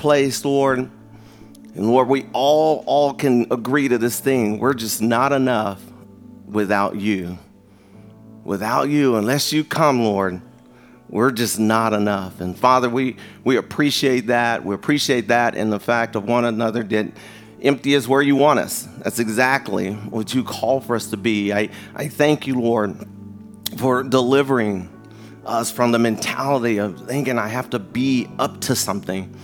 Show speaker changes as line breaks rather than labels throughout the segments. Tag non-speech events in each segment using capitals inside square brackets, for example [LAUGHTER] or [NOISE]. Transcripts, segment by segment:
place, Lord. And Lord, we all all can agree to this thing. We're just not enough without you. Without you, unless you come, Lord, we're just not enough. And Father, we, we appreciate that. We appreciate that in the fact of one another that empty is where you want us. That's exactly what you call for us to be. I, I thank you, Lord, for delivering us from the mentality of thinking I have to be up to something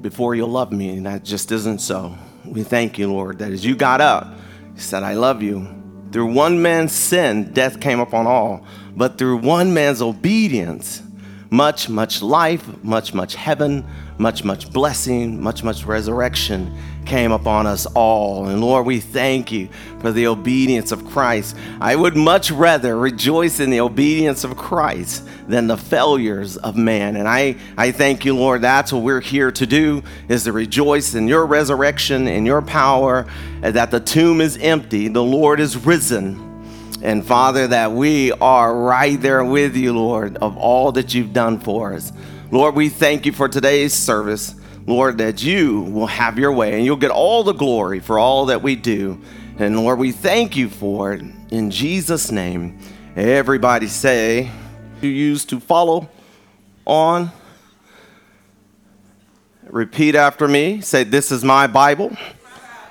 before you'll love me. And that just isn't so. We thank you, Lord, that as you got up, you said, I love you. Through one man's sin, death came upon all. But through one man's obedience, much, much life, much, much heaven, much, much blessing, much, much resurrection came upon us all. And Lord, we thank you for the obedience of Christ. I would much rather rejoice in the obedience of Christ than the failures of man. And I, I thank you, Lord, that's what we're here to do is to rejoice in your resurrection and your power, that the tomb is empty, the Lord is risen. And Father, that we are right there with you, Lord, of all that you've done for us. Lord, we thank you for today's service. Lord, that you will have your way and you'll get all the glory for all that we do. And Lord, we thank you for it in Jesus' name. Everybody say, you used to follow on. Repeat after me. Say, This is my Bible.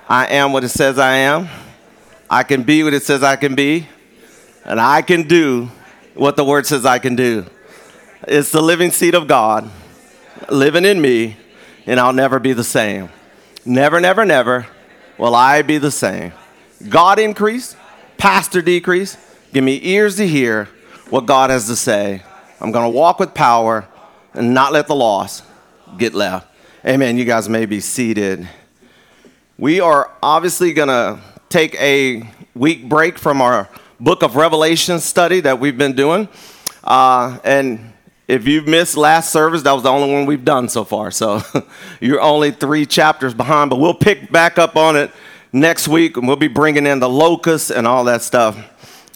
I am what it says I am. I can be what it says I can be. And I can do what the word says I can do. It's the living seed of God living in me, and I'll never be the same. Never, never, never will I be the same. God increase, pastor decrease. Give me ears to hear what God has to say. I'm going to walk with power and not let the loss get left. Amen. You guys may be seated. We are obviously going to take a week break from our book of Revelation study that we've been doing. Uh, and if you've missed last service, that was the only one we've done so far. So [LAUGHS] you're only three chapters behind, but we'll pick back up on it next week and we'll be bringing in the locusts and all that stuff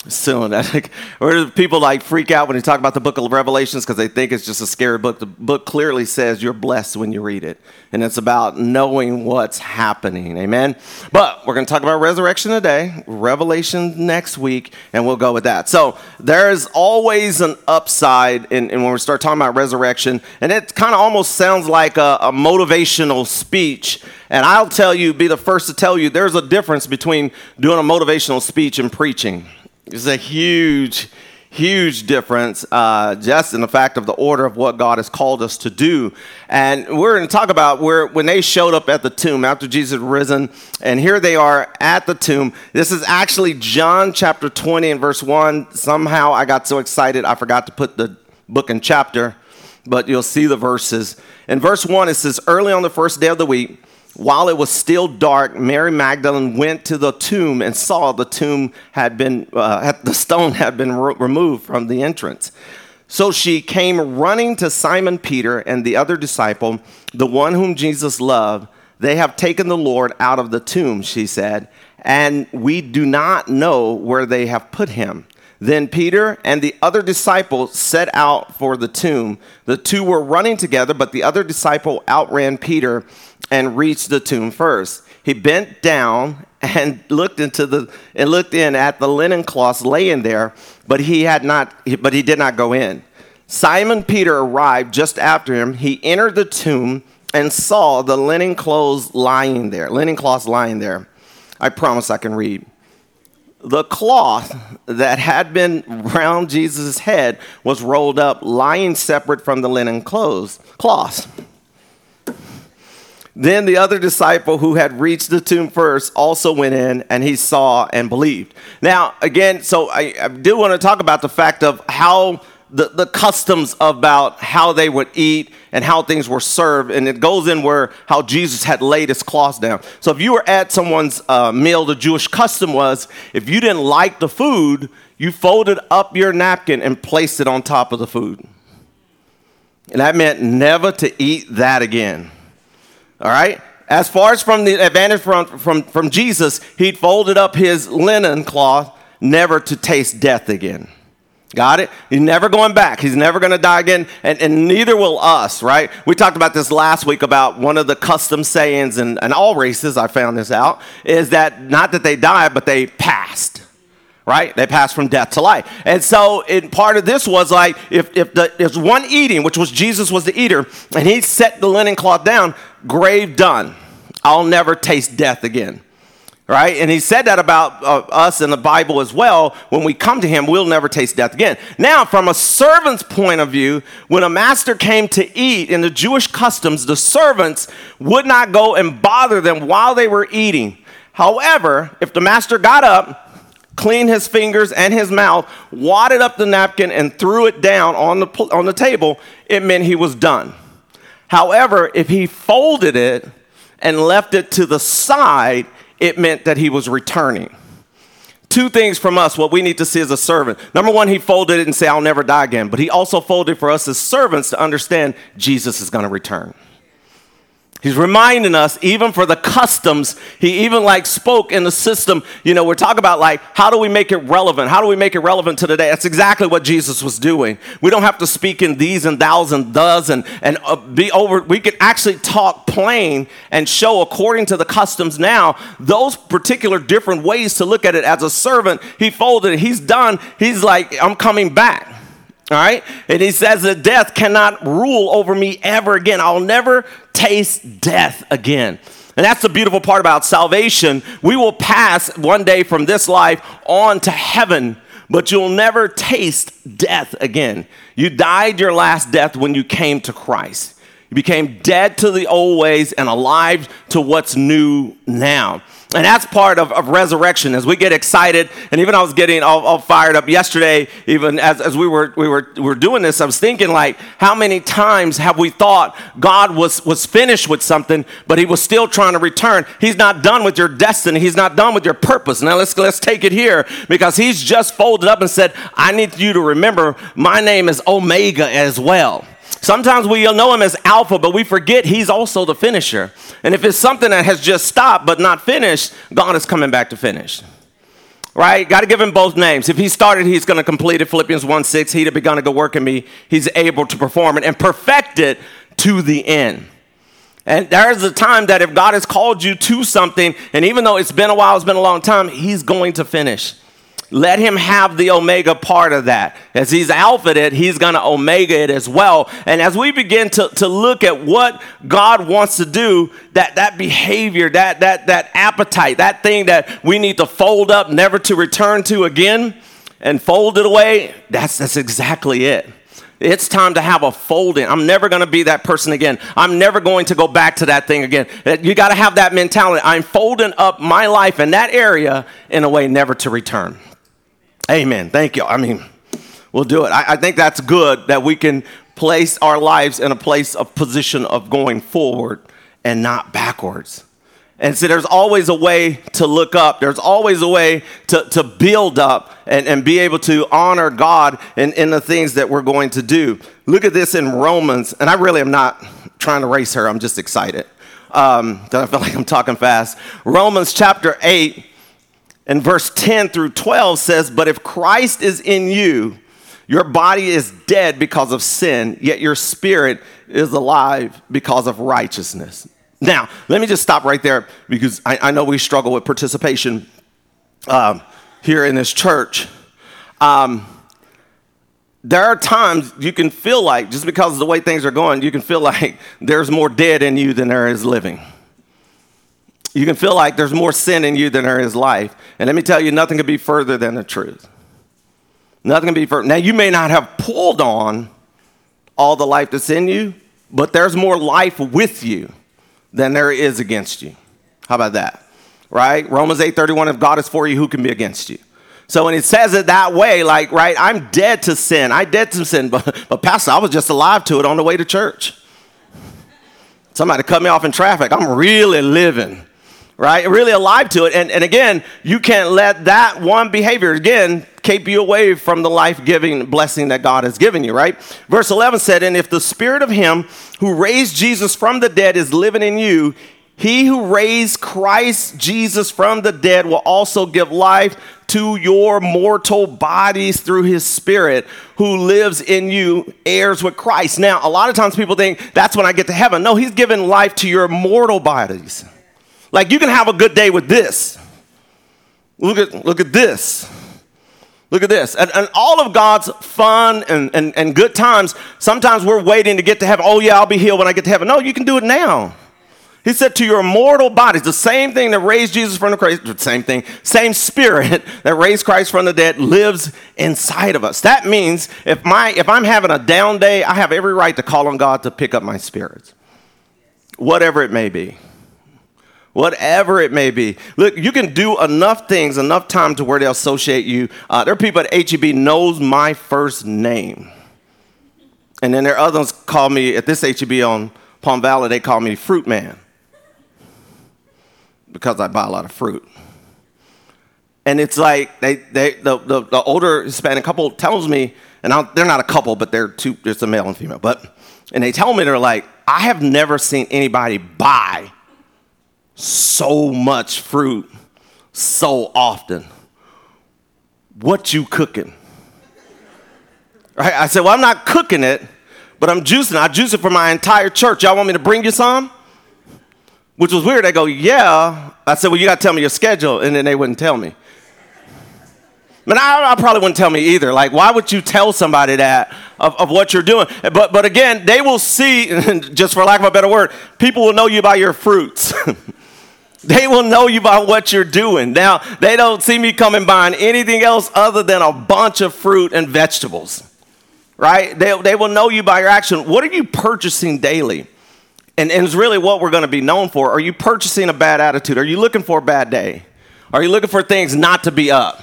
soon. [LAUGHS] I think where people like freak out when you talk about the book of Revelations because they think it's just a scary book. The book clearly says you're blessed when you read it, and it's about knowing what's happening. Amen. But we're going to talk about resurrection today, Revelation next week, and we'll go with that. So there is always an upside in, in when we start talking about resurrection, and it kind of almost sounds like a, a motivational speech. And I'll tell you, be the first to tell you, there's a difference between doing a motivational speech and preaching. It's a huge, huge difference uh, just in the fact of the order of what God has called us to do. And we're going to talk about where when they showed up at the tomb after Jesus had risen, and here they are at the tomb. This is actually John chapter 20 and verse 1. Somehow I got so excited I forgot to put the book and chapter, but you'll see the verses. In verse 1, it says, Early on the first day of the week, while it was still dark, Mary Magdalene went to the tomb and saw the tomb had been, uh, the stone had been re- removed from the entrance. So she came running to Simon Peter and the other disciple, the one whom Jesus loved. They have taken the Lord out of the tomb, she said, and we do not know where they have put him. Then Peter and the other disciple set out for the tomb. The two were running together, but the other disciple outran Peter and reached the tomb first. He bent down and looked into the and looked in at the linen cloths laying there, but he had not but he did not go in. Simon Peter arrived just after him. He entered the tomb and saw the linen clothes lying there, linen cloths lying there. I promise I can read. The cloth that had been round Jesus' head was rolled up, lying separate from the linen clothes, cloths. Then the other disciple who had reached the tomb first also went in and he saw and believed. Now, again, so I, I do want to talk about the fact of how the, the customs about how they would eat and how things were served. And it goes in where how Jesus had laid his cloths down. So if you were at someone's uh, meal, the Jewish custom was if you didn't like the food, you folded up your napkin and placed it on top of the food. And that meant never to eat that again. All right? As far as from the advantage from, from, from Jesus, he'd folded up his linen cloth never to taste death again. Got it? He's never going back. He's never going to die again, and, and neither will us, right? We talked about this last week about one of the custom sayings in, in all races, I found this out, is that not that they died, but they passed, right? They passed from death to life. And so it, part of this was like, if, if the, there's one eating, which was Jesus was the eater, and he set the linen cloth down, grave done. I'll never taste death again right? And he said that about uh, us in the Bible as well. When we come to him, we'll never taste death again. Now, from a servant's point of view, when a master came to eat in the Jewish customs, the servants would not go and bother them while they were eating. However, if the master got up, cleaned his fingers and his mouth, wadded up the napkin, and threw it down on the, on the table, it meant he was done. However, if he folded it and left it to the side, it meant that he was returning. Two things from us, what we need to see as a servant. Number one, he folded it and said, I'll never die again. But he also folded for us as servants to understand Jesus is going to return. He's reminding us, even for the customs, he even like spoke in the system. You know, we're talking about like, how do we make it relevant? How do we make it relevant to today? That's exactly what Jesus was doing. We don't have to speak in these and thous and does and, and uh, be over. We can actually talk plain and show according to the customs now, those particular different ways to look at it as a servant. He folded it. He's done. He's like, I'm coming back. All right? And he says that death cannot rule over me ever again. I'll never taste death again. And that's the beautiful part about salvation. We will pass one day from this life on to heaven, but you'll never taste death again. You died your last death when you came to Christ. You became dead to the old ways and alive to what's new now. And that's part of, of resurrection as we get excited. And even I was getting all, all, fired up yesterday, even as, as we, were, we, were, we were doing this, I was thinking, like, how many times have we thought God was, was finished with something, but he was still trying to return? He's not done with your destiny, he's not done with your purpose. Now, let's, let's take it here because he's just folded up and said, I need you to remember my name is Omega as well. Sometimes we know him as Alpha, but we forget he's also the finisher. And if it's something that has just stopped but not finished, God is coming back to finish. Right? Got to give him both names. If he started, he's going to complete it. Philippians 1 6, he that begun to go work in me, he's able to perform it and perfect it to the end. And there's a time that if God has called you to something, and even though it's been a while, it's been a long time, he's going to finish. Let him have the omega part of that. As he's alpha it, he's going to omega it as well. And as we begin to, to look at what God wants to do, that, that behavior, that, that, that appetite, that thing that we need to fold up, never to return to again, and fold it away, that's, that's exactly it. It's time to have a folding. I'm never going to be that person again. I'm never going to go back to that thing again. Eh, you got to have that mentality. I'm folding up my life in that area in a way never to return. Amen. Thank you. I mean, we'll do it. I, I, think that's good that we can place our lives in a place of position of going forward and not backwards. And so there's always a way to look up. There's always a way to, to build up and, and be able to honor God in, in the things that we're going to do. Look at this in Romans, and I really am not trying to race her, I'm just excited. Um, I feel like I'm talking fast. Romans chapter 8, and verse 10 through 12 says, But if Christ is in you, your body is dead because of sin, yet your spirit is alive because of righteousness. Now, let me just stop right there because I, I know we struggle with participation um, here in this church. Um, there are times you can feel like, just because of the way things are going, you can feel like [LAUGHS] there's more dead in you than there is living you can feel like there's more sin in you than there is life. And let me tell you, nothing can be further than the truth. Nothing can be further. Now, you may not have pulled on all the life that's in you, but there's more life with you than there is against you. How about that? Right? Romans 8:31, if God is for you, who can be against you? So when it says it that way, like, right, I'm dead to sin. I dead to sin, [LAUGHS] but, but Pastor, I was just alive to it on the way to church. Somebody cut me off in traffic. I'm really living right? Really alive to it. And, and again, you can't let that one behavior, again, keep you away from the life giving blessing that God has given you, right? Verse 11 said, And if the spirit of him who raised Jesus from the dead is living in you, He who raised Christ Jesus from the dead will also give life to your mortal bodies through his spirit who lives in you, heirs with Christ. Now, a lot of times people think that's when I get to heaven. No, he's giving life to your mortal bodies. Like you can have a good day with this. Look at, look at this. Look at this. And, and, all of God's fun and, and, and good times, sometimes we're waiting to get to heaven. Oh, yeah, I'll be healed when I get to heaven. No, you can do it now. He said, to your mortal bodies, the same thing that raised Jesus from the grave, same thing, same spirit [LAUGHS] that raised Christ from the dead lives inside of us. That means if, my, if I'm having a down day, I have every right to call on God to pick up my spirits, whatever it may be. Whatever it may be. Look, you can do enough things, enough time to where they'll associate you. Uh, there are people at HEB knows my first name. And then there are others call me, at this HEB on Palm Valley, they call me Fruit Man because I buy a lot of fruit. And it's like they, they the, the, the older Hispanic couple tells me, and I'll, they're not a couple, but they're two, just a male and female. But and they tell me they're like, I have never seen anybody buy so much fruit so often. What you cooking? Right? I said, well, I'm not cooking it, but I'm juicing. I juice it for my entire church. Y'all want me to bring you some? Which was weird. They go, yeah. I said, well, you got to tell me your schedule. And then they wouldn't tell me. But I, I, probably wouldn't tell me either. Like, why would you tell somebody that of, of what you're doing? But, but again, they will see, [LAUGHS] just for lack of a better word, people will know you by your fruits. [LAUGHS] they will know you by what you're doing. Now, they don't see me coming buying anything else other than a bunch of fruit and vegetables, right? They, they will know you by your action. What are you purchasing daily? And, and it's really what we're going to be known for. Are you purchasing a bad attitude? Are you looking for a bad day? Are you looking for things not to be up?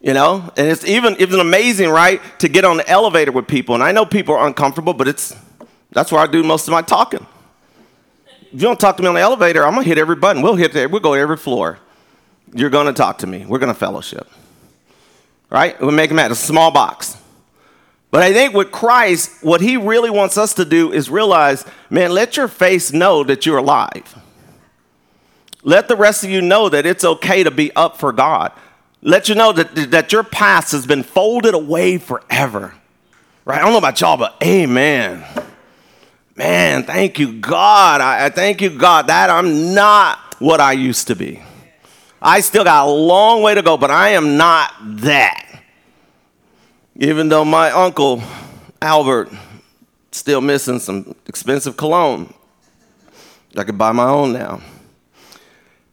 You know, and it's even even amazing, right, to get on the elevator with people. And I know people are uncomfortable, but it's that's where I do most of my talking. If you don't talk to me on the elevator, I'm gonna hit every button. We'll hit there. We'll go every floor. You're gonna talk to me. We're gonna fellowship. Right? We'll make them at a small box. But I think with Christ, what he really wants us to do is realize, man, let your face know that you're alive. Let the rest of you know that it's okay to be up for God. Let you know that, that your past has been folded away forever. Right? I don't know about y'all, but amen. Man, thank you, God. I, I thank you, God, that I'm not what I used to be. I still got a long way to go, but I am not that. Even though my uncle, Albert, still missing some expensive cologne. I could buy my own now.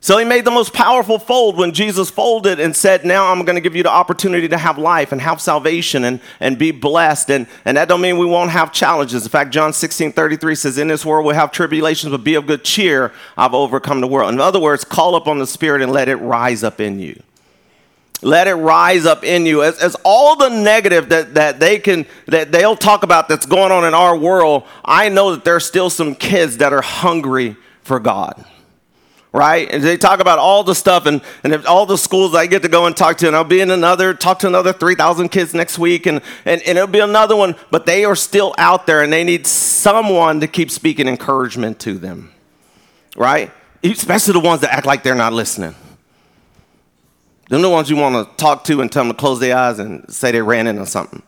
So he made the most powerful fold when Jesus folded and said, Now I'm going to give you the opportunity to have life and have salvation and, and be blessed. And, and that don't mean we won't have challenges. In fact, John 16 33 says, In this world we'll have tribulations, but be of good cheer. I've overcome the world. In other words, call upon the Spirit and let it rise up in you let it rise up in you as, as all the negative that, that they can that they'll talk about that's going on in our world i know that there's still some kids that are hungry for god right and they talk about all the stuff and, and all the schools i get to go and talk to and i'll be in another talk to another 3000 kids next week and, and, and it'll be another one but they are still out there and they need someone to keep speaking encouragement to them right especially the ones that act like they're not listening they're the ones you want to talk to and tell them to close their eyes and say they ran into something.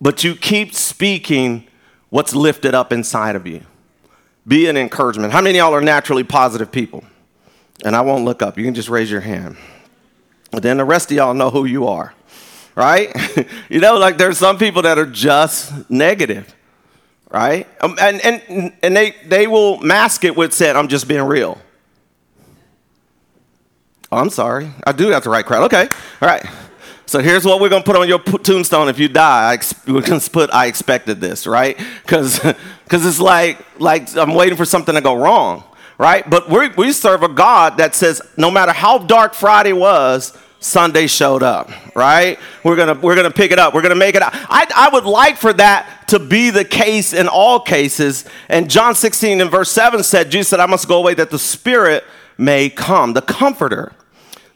But you keep speaking what's lifted up inside of you. Be an encouragement. How many y'all are naturally positive people? And I won't look up. You can just raise your hand. But then the rest of y'all know who you are, right? [LAUGHS] you know, like there's some people that are just negative, right? Um, and, and, and they, they will mask it with saying, I'm just being real. Oh, I'm sorry. I do have the right crowd. Okay. All right. So here's what we're going to put on your tombstone if you die. Ex- we're going to put, I expected this, right? Because [LAUGHS] cuz it's like, like I'm waiting for something to go wrong, right? But we we serve a God that says no matter how dark Friday was, Sunday showed up, right? We're gonna we're gonna pick it up. We're gonna make it. I I would like for that to be the case in all cases. And John 16 and verse 7 said, Jesus said, I must go away that the Spirit may come, the Comforter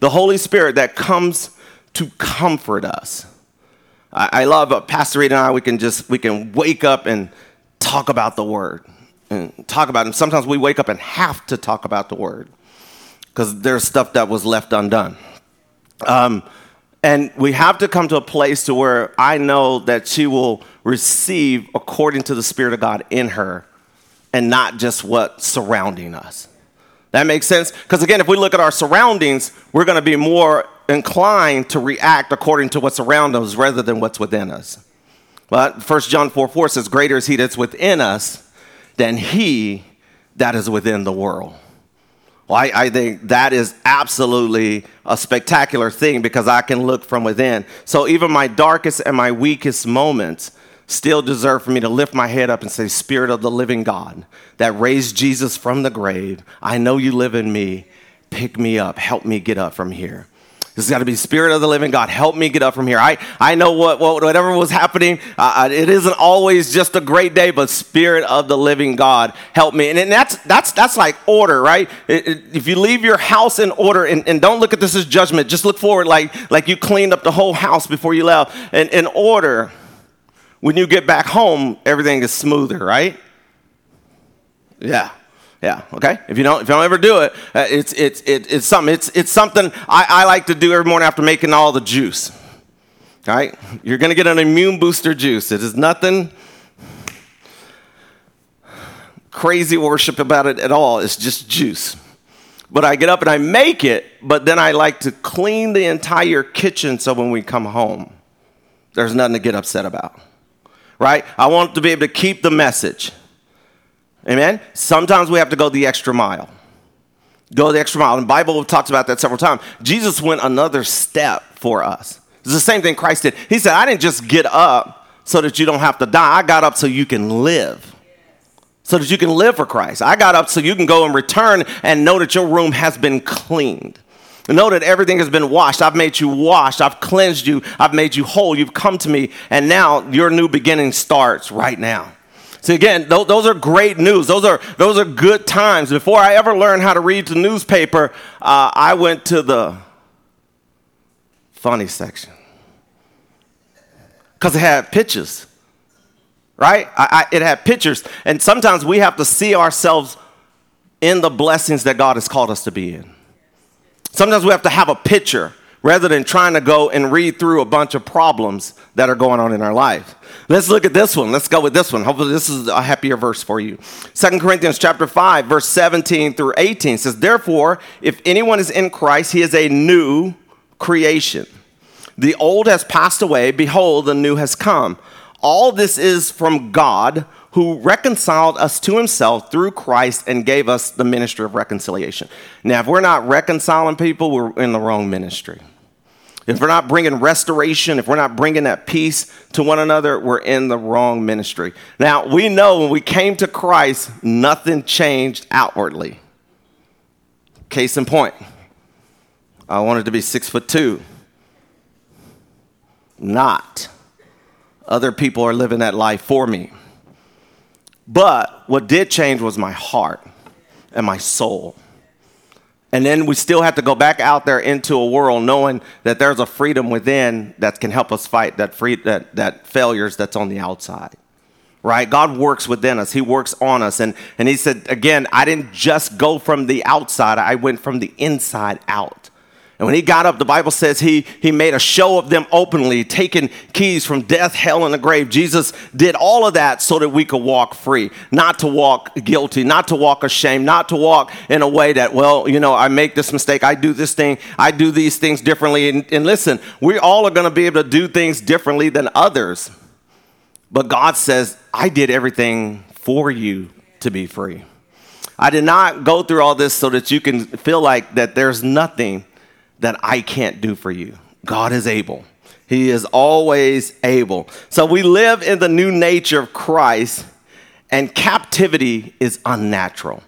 the Holy Spirit that comes to comfort us. I, I love uh, Pastor Reed and I, we can just, we can wake up and talk about the word and talk about it. Sometimes we wake up and have to talk about the word because there's stuff that was left undone. Um, and we have to come to a place to where I know that she will receive according to the Spirit of God in her and not just what's surrounding us. That makes sense? Because again, if we look at our surroundings, we're going to be more inclined to react according to what's around us rather than what's within us. But 1 John 4 4 says, Greater is he that's within us than he that is within the world. Well, I, I, think that is absolutely a spectacular thing because I can look from within. So even my darkest and my weakest moments still deserve for me to lift my head up and say, Spirit of the living God that raised Jesus from the grave, I know you live in me. Pick me up. Help me get up from here. Has got to be Spirit of the living God. Help me get up from here. I, I know what, what whatever was happening, uh, uh, it isn't always just a great day, but Spirit of the living God, help me. And, and that's, that's, that's like order, right? It, it, if you leave your house in order, and, and don't look at this as judgment, just look forward like, like you cleaned up the whole house before you left. And in order, when you get back home, everything is smoother, right? Yeah. Yeah, okay. If you don't, if you don't ever do it, uh, it's it's it, it's something. It's it's something I, I like to do every morning after making all the juice. All right, you're gonna get an immune booster juice. It is nothing crazy worship about it at all. It's just juice. But I get up and I make it, but then I like to clean the entire kitchen so when we come home, there's nothing to get upset about. Right? I want to be able to keep the message. Amen? Sometimes we have to go the extra mile. Go the extra mile. And the Bible talks about that several times. Jesus went another step for us. It's the same thing Christ did. He said, I didn't just get up so that you don't have to die. I got up so you can live. So that you can live for Christ. I got up so you can go and return and know that your room has been cleaned. Know that everything has been washed. I've made you washed. I've cleansed you. I've made you whole. You've come to me. And now your new beginning starts right now. So again, th- those are great news. Those are those are good times. Before I ever learned how to read the newspaper, uh, I went to the funny section because it had pictures, right? I, I, it had pictures, and sometimes we have to see ourselves in the blessings that God has called us to be in. Sometimes we have to have a picture rather than trying to go and read through a bunch of problems that are going on in our life. Let's look at this one. Let's go with this one. Hopefully this is a happier verse for you. Second Corinthians chapter 5 verse 17 through 18 says, "Therefore, if anyone is in Christ, he is a new creation. The old has passed away, behold, the new has come. All this is from God, who reconciled us to himself through Christ and gave us the ministry of reconciliation. Now, if we're not reconciling people, we're in the wrong ministry. If we're not bringing restoration, if we're not bringing that peace to one another, we're in the wrong ministry. Now, we know when we came to Christ, nothing changed outwardly. Case in point, I wanted to be six foot two. Not. Other people are living that life for me. But what did change was my heart and my soul. And then we still have to go back out there into a world knowing that there's a freedom within that can help us fight that free that, that failures that's on the outside. Right? God works within us. He works on us. And, and he said, again, I didn't just go from the outside, I went from the inside out. And when he got up, the Bible says he, he made a show of them openly, taking keys from death, hell, and the grave. Jesus did all of that so that we could walk free, not to walk guilty, not to walk ashamed, not to walk in a way that, well, you know, I make this mistake, I do this thing, I do these things differently. And, and listen, we all are going to be able to do things differently than others. But God says, I did everything for you to be free. I did not go through all this so that you can feel like that there's nothing that I can't do for you. God is able. He is always able. So we live in the new nature of Christ, and captivity is unnatural.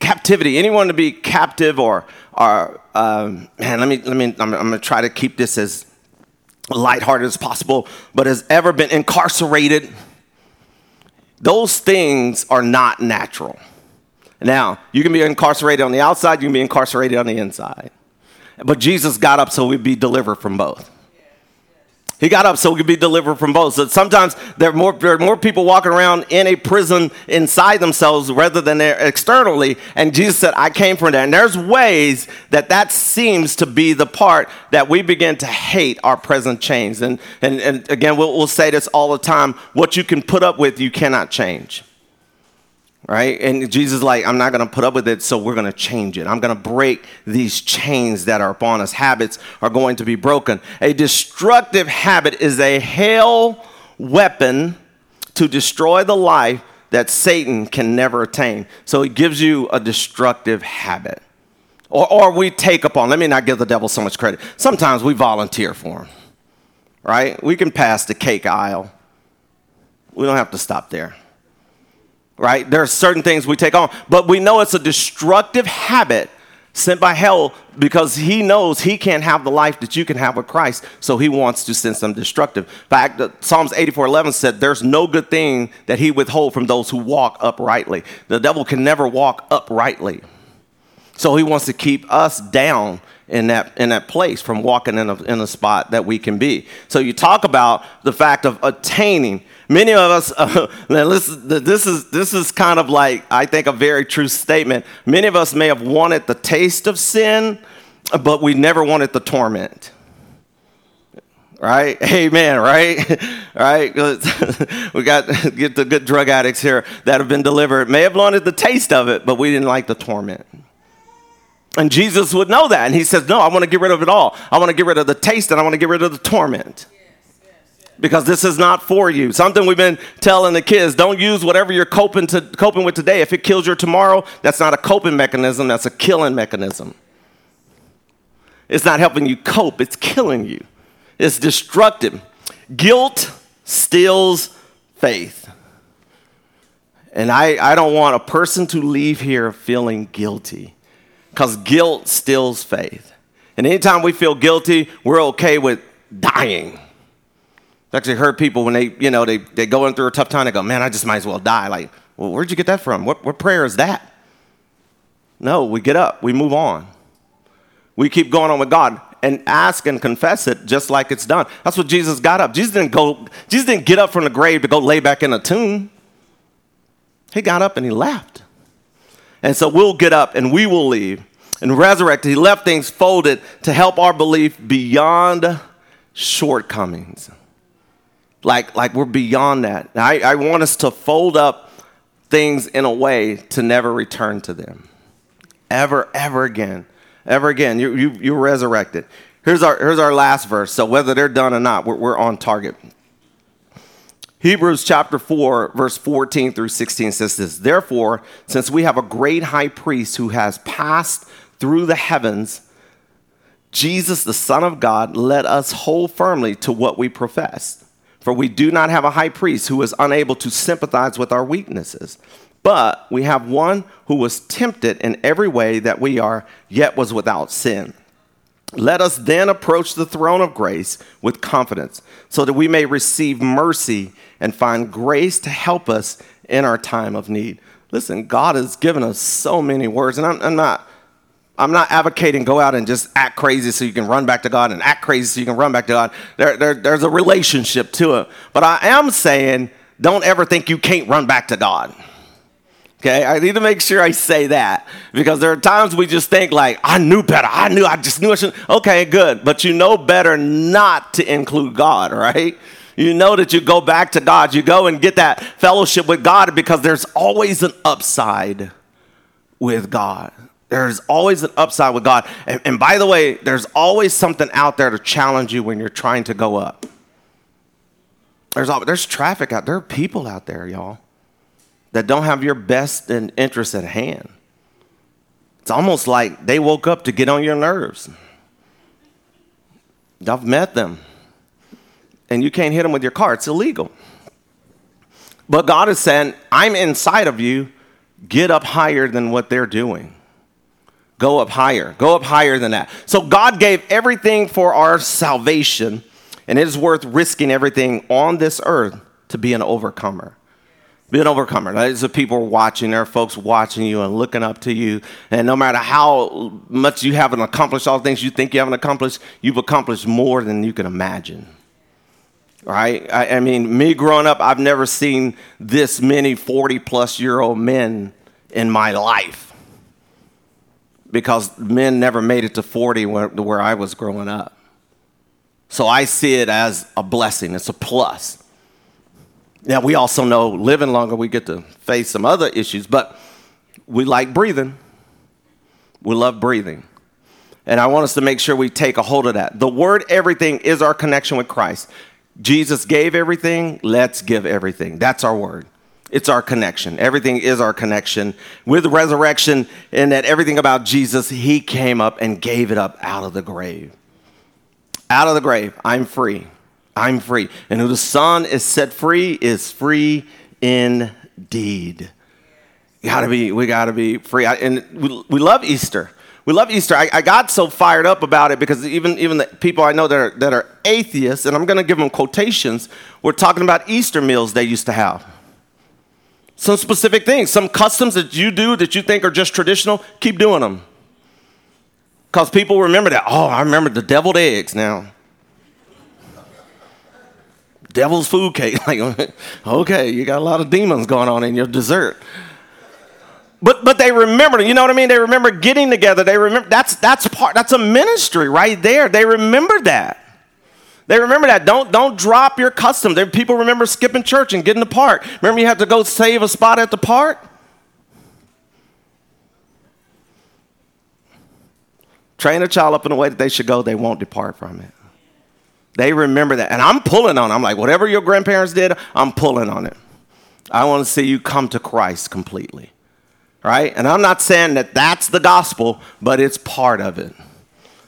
Captivity, anyone to be captive or, or um, man, let me, let me, I'm, I'm gonna try to keep this as lighthearted as possible, but has ever been incarcerated, those things are not natural. Now, you can be incarcerated on the outside, you can be incarcerated on the inside. But Jesus got up so we'd be delivered from both. He got up so we could be delivered from both. So sometimes there are, more, there are more people walking around in a prison inside themselves rather than externally. And Jesus said, I came from there. And there's ways that that seems to be the part that we begin to hate our present chains. And, and, and again, we'll, we'll say this all the time what you can put up with, you cannot change right? And Jesus is like, I'm not going to put up with it, so we're going to change it. I'm going to break these chains that are upon us. Habits are going to be broken. A destructive habit is a hell weapon to destroy the life that Satan can never attain. So he gives you a destructive habit. Or, or we take upon, let me not give the devil so much credit. Sometimes we volunteer for him, right? We can pass the cake aisle. We don't have to stop there right? There are certain things we take on, but we know it's a destructive habit sent by hell because he knows he can't have the life that you can have with Christ, so he wants to send some destructive. In fact, Psalms 84 11 said, There's no good thing that he withhold from those who walk uprightly. The devil can never walk uprightly. So he wants to keep us down in that, in that place from walking in a, in a spot that we can be. So you talk about the fact of attaining. Many of us, uh, [LAUGHS] this is, this is kind of like, I think, a very true statement. Many of us may have wanted the taste of sin, but we never wanted the torment right? [LAUGHS] Amen, right? [LAUGHS] right? we got get the good drug addicts here that have been delivered. May have wanted the taste of it, but we didn't like the torment. And Jesus would know that. And he says, No, I want to get rid of it all. I want to get rid of the taste and I want to get rid of the torment. Because this is not for you. Something we've been telling the kids don't use whatever you're coping, to, coping with today. If it kills you tomorrow, that's not a coping mechanism, that's a killing mechanism. It's not helping you cope, it's killing you. It's destructive. Guilt steals faith. And I, I don't want a person to leave here feeling guilty because guilt steals faith. And anytime we feel guilty, we're okay with dying. Actually heard people when they, you know, they, they going through a tough time, they go, man, I just might as well die. Like, well, where'd you get that from? What, what prayer is that? No, we get up, we move on. We keep going on with God and ask and confess it just like it's done. That's what Jesus got up. Jesus didn't go, Jesus didn't get up from the grave to go lay back in a tomb. He got up and he left. And so we'll get up and we will leave and resurrect. He left things folded to help our belief beyond shortcomings. Like, like we're beyond that. I, I want us to fold up things in a way to never return to them. Ever, ever again. Ever again. You, you, you're resurrected. Here's our, here's our last verse. So whether they're done or not, we're, we're on target. Hebrews chapter 4, verse 14 through 16 says this Therefore, since we have a great high priest who has passed through the heavens, Jesus, the Son of God, let us hold firmly to what we profess. For we do not have a high priest who is unable to sympathize with our weaknesses, but we have one who was tempted in every way that we are, yet was without sin. Let us then approach the throne of grace with confidence, so that we may receive mercy and find grace to help us in our time of need. Listen, God has given us so many words, and I'm, I'm not. I'm not advocating go out and just act crazy so you can run back to God and act crazy so you can run back to God. There, there, there's a relationship to it. But I am saying don't ever think you can't run back to God. Okay, I need to make sure I say that because there are times we just think like, I knew better. I knew, I just knew I should. Okay, good. But you know better not to include God, right? You know that you go back to God. You go and get that fellowship with God because there's always an upside with God. There's always an upside with God. And, and, by the way, there's always something out there to challenge you when you're trying to go up. There's, there's traffic out there, are people out there, y'all, that don't have your best interest at hand. It's almost like they woke up to get on your nerves. I've met them and you can't hit them with your car. It's illegal. But God is saying, I'm inside of you. Get up higher than what they're doing. Go up higher. Go up higher than that. So God gave everything for our salvation, and it is worth risking everything on this earth to be an overcomer. Be an overcomer. There's the people watching. There are folks watching you and looking up to you. And no matter how much you haven't accomplished all the things you think you haven't accomplished, you've accomplished more than you can imagine. right? I, I, mean, me growing up, I've never seen this many 40 plus year old men in my life because men never made it to 40 where, where I was growing up. So I see it as a blessing, it's a plus. Now, we also know living longer, we get to face some other issues, but we like breathing. We love breathing. And I want us to make sure we take a hold of that. The word everything is our connection with Christ. Jesus gave everything, let's give everything. That's our word. It's our connection. Everything is our connection with resurrection, and that everything about Jesus, he came up and gave it up out of the grave. Out of the grave, I'm free. I'm free. And who the Son is set free is free indeed. Gotta be, we gotta be free. And we, we love Easter. We love Easter. I, I, got so fired up about it because even, even the people I know that are, that are atheists, and I'm going to give them quotations, were talking about Easter meals they used to have. Some specific things, some customs that you do that you think are just traditional, keep doing them. Because people remember that. Oh, I remember the deviled eggs now. Devil's food cake. [LAUGHS] Like, okay, you got a lot of demons going on in your dessert but but they remember you know what i mean they remember getting together they remember that's that's part that's a ministry right there they remember that they remember that. Don't don't drop your custom. There people remember skipping church and getting the park. Remember you had to go save a spot at the park? Train a child up in the way that they should go. They won't depart from it. They remember that. And i'm pulling on it. i'm like whatever your grandparents did i'm pulling on it. I want to see you come to christ completely. Right? And I'm not saying that that's the gospel, but it's part of it.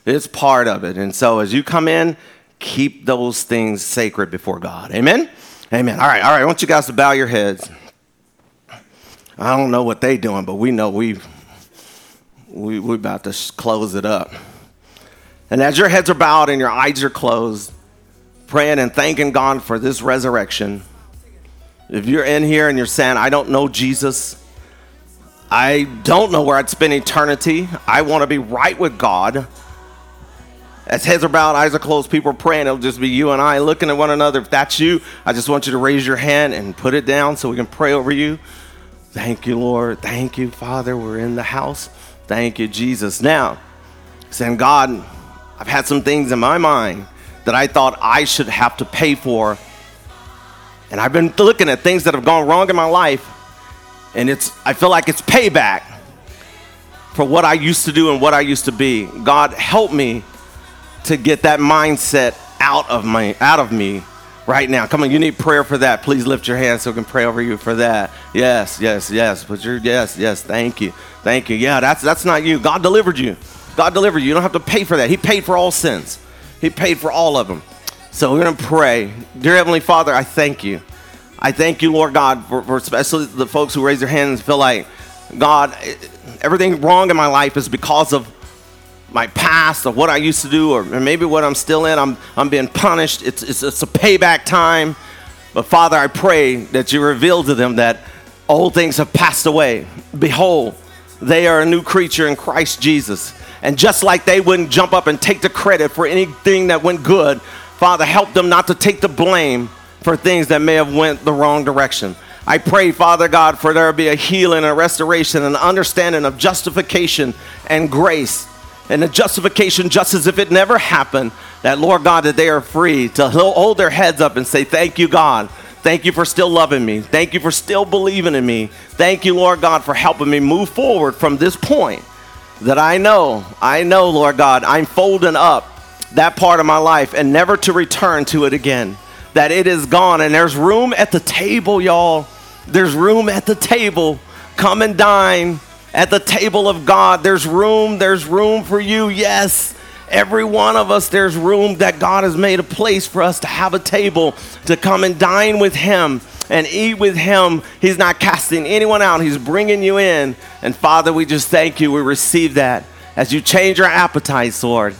It's part of it. And so as you come in, keep those things sacred before God. Amen? Amen. All right, all right. I want you guys to bow your heads. I don't know what they are doing, but we know we we we're about to close it up. And as your heads are bowed and your eyes are closed, praying and thanking God for this resurrection. If you're in here and you're saying, I don't know Jesus, I don't know where I'd spend eternity. I want to be right with God. As heads are bowed, eyes are closed, people are praying. It'll just be you and I looking at one another. If that's you, I just want you to raise your hand and put it down so we can pray over you. Thank you, Lord. Thank you, Father. We're in the house. Thank you, Jesus. Now, saying, God, I've had some things in my mind that I thought I should have to pay for. And I've been looking at things that have gone wrong in my life and it's I feel like it's payback for what I used to do and what I used to be. God help me to get that mindset out of my out of me right now. Come on, you need prayer for that. Please lift your hand so we can pray over you for that. Yes, yes, yes. Put your yes, yes. Thank you, thank you. Yeah, that's that's not you. God delivered you. God delivered you. You don't have to pay for that. He paid for all sins. He paid for all of them. So we're gonna pray, dear Heavenly Father. I thank you. I thank you, Lord God, for, for especially the folks who raise their hands and feel like, God, everything wrong in my life is because of my past or what I used to do or maybe what I'm still in. I'm, I'm being punished. It's, it's, it's a payback time. But Father, I pray that you reveal to them that old things have passed away. Behold, they are a new creature in Christ Jesus. And just like they wouldn't jump up and take the credit for anything that went good, Father, help them not to take the blame for things that may have went the wrong direction. I pray, Father God, for there be a healing, a restoration, an understanding of justification and grace. And a justification just as if it never happened, that Lord God, that they are free to hold their heads up and say, Thank you, God. Thank you for still loving me. Thank you for still believing in me. Thank you, Lord God, for helping me move forward from this point that I know, I know, Lord God, I'm folding up that part of my life and never to return to it again that it is gone. And there's room at the table, y'all. There's room at the table. Come and dine at the table of God. There's room. There's room for you. Yes. Every one of us, there's room that God has made a place for us to have a table to come and dine with Him and eat with Him. He's not casting anyone out, He's bringing you in. And Father, we just thank you. We receive that as you change our appetites, Lord.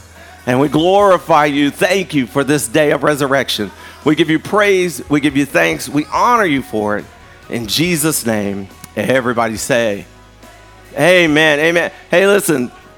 And we glorify you. Thank you for this day of resurrection. We give you praise. We give you thanks. We honor you for it. In Jesus' name, everybody say, Amen. Amen. Hey, listen,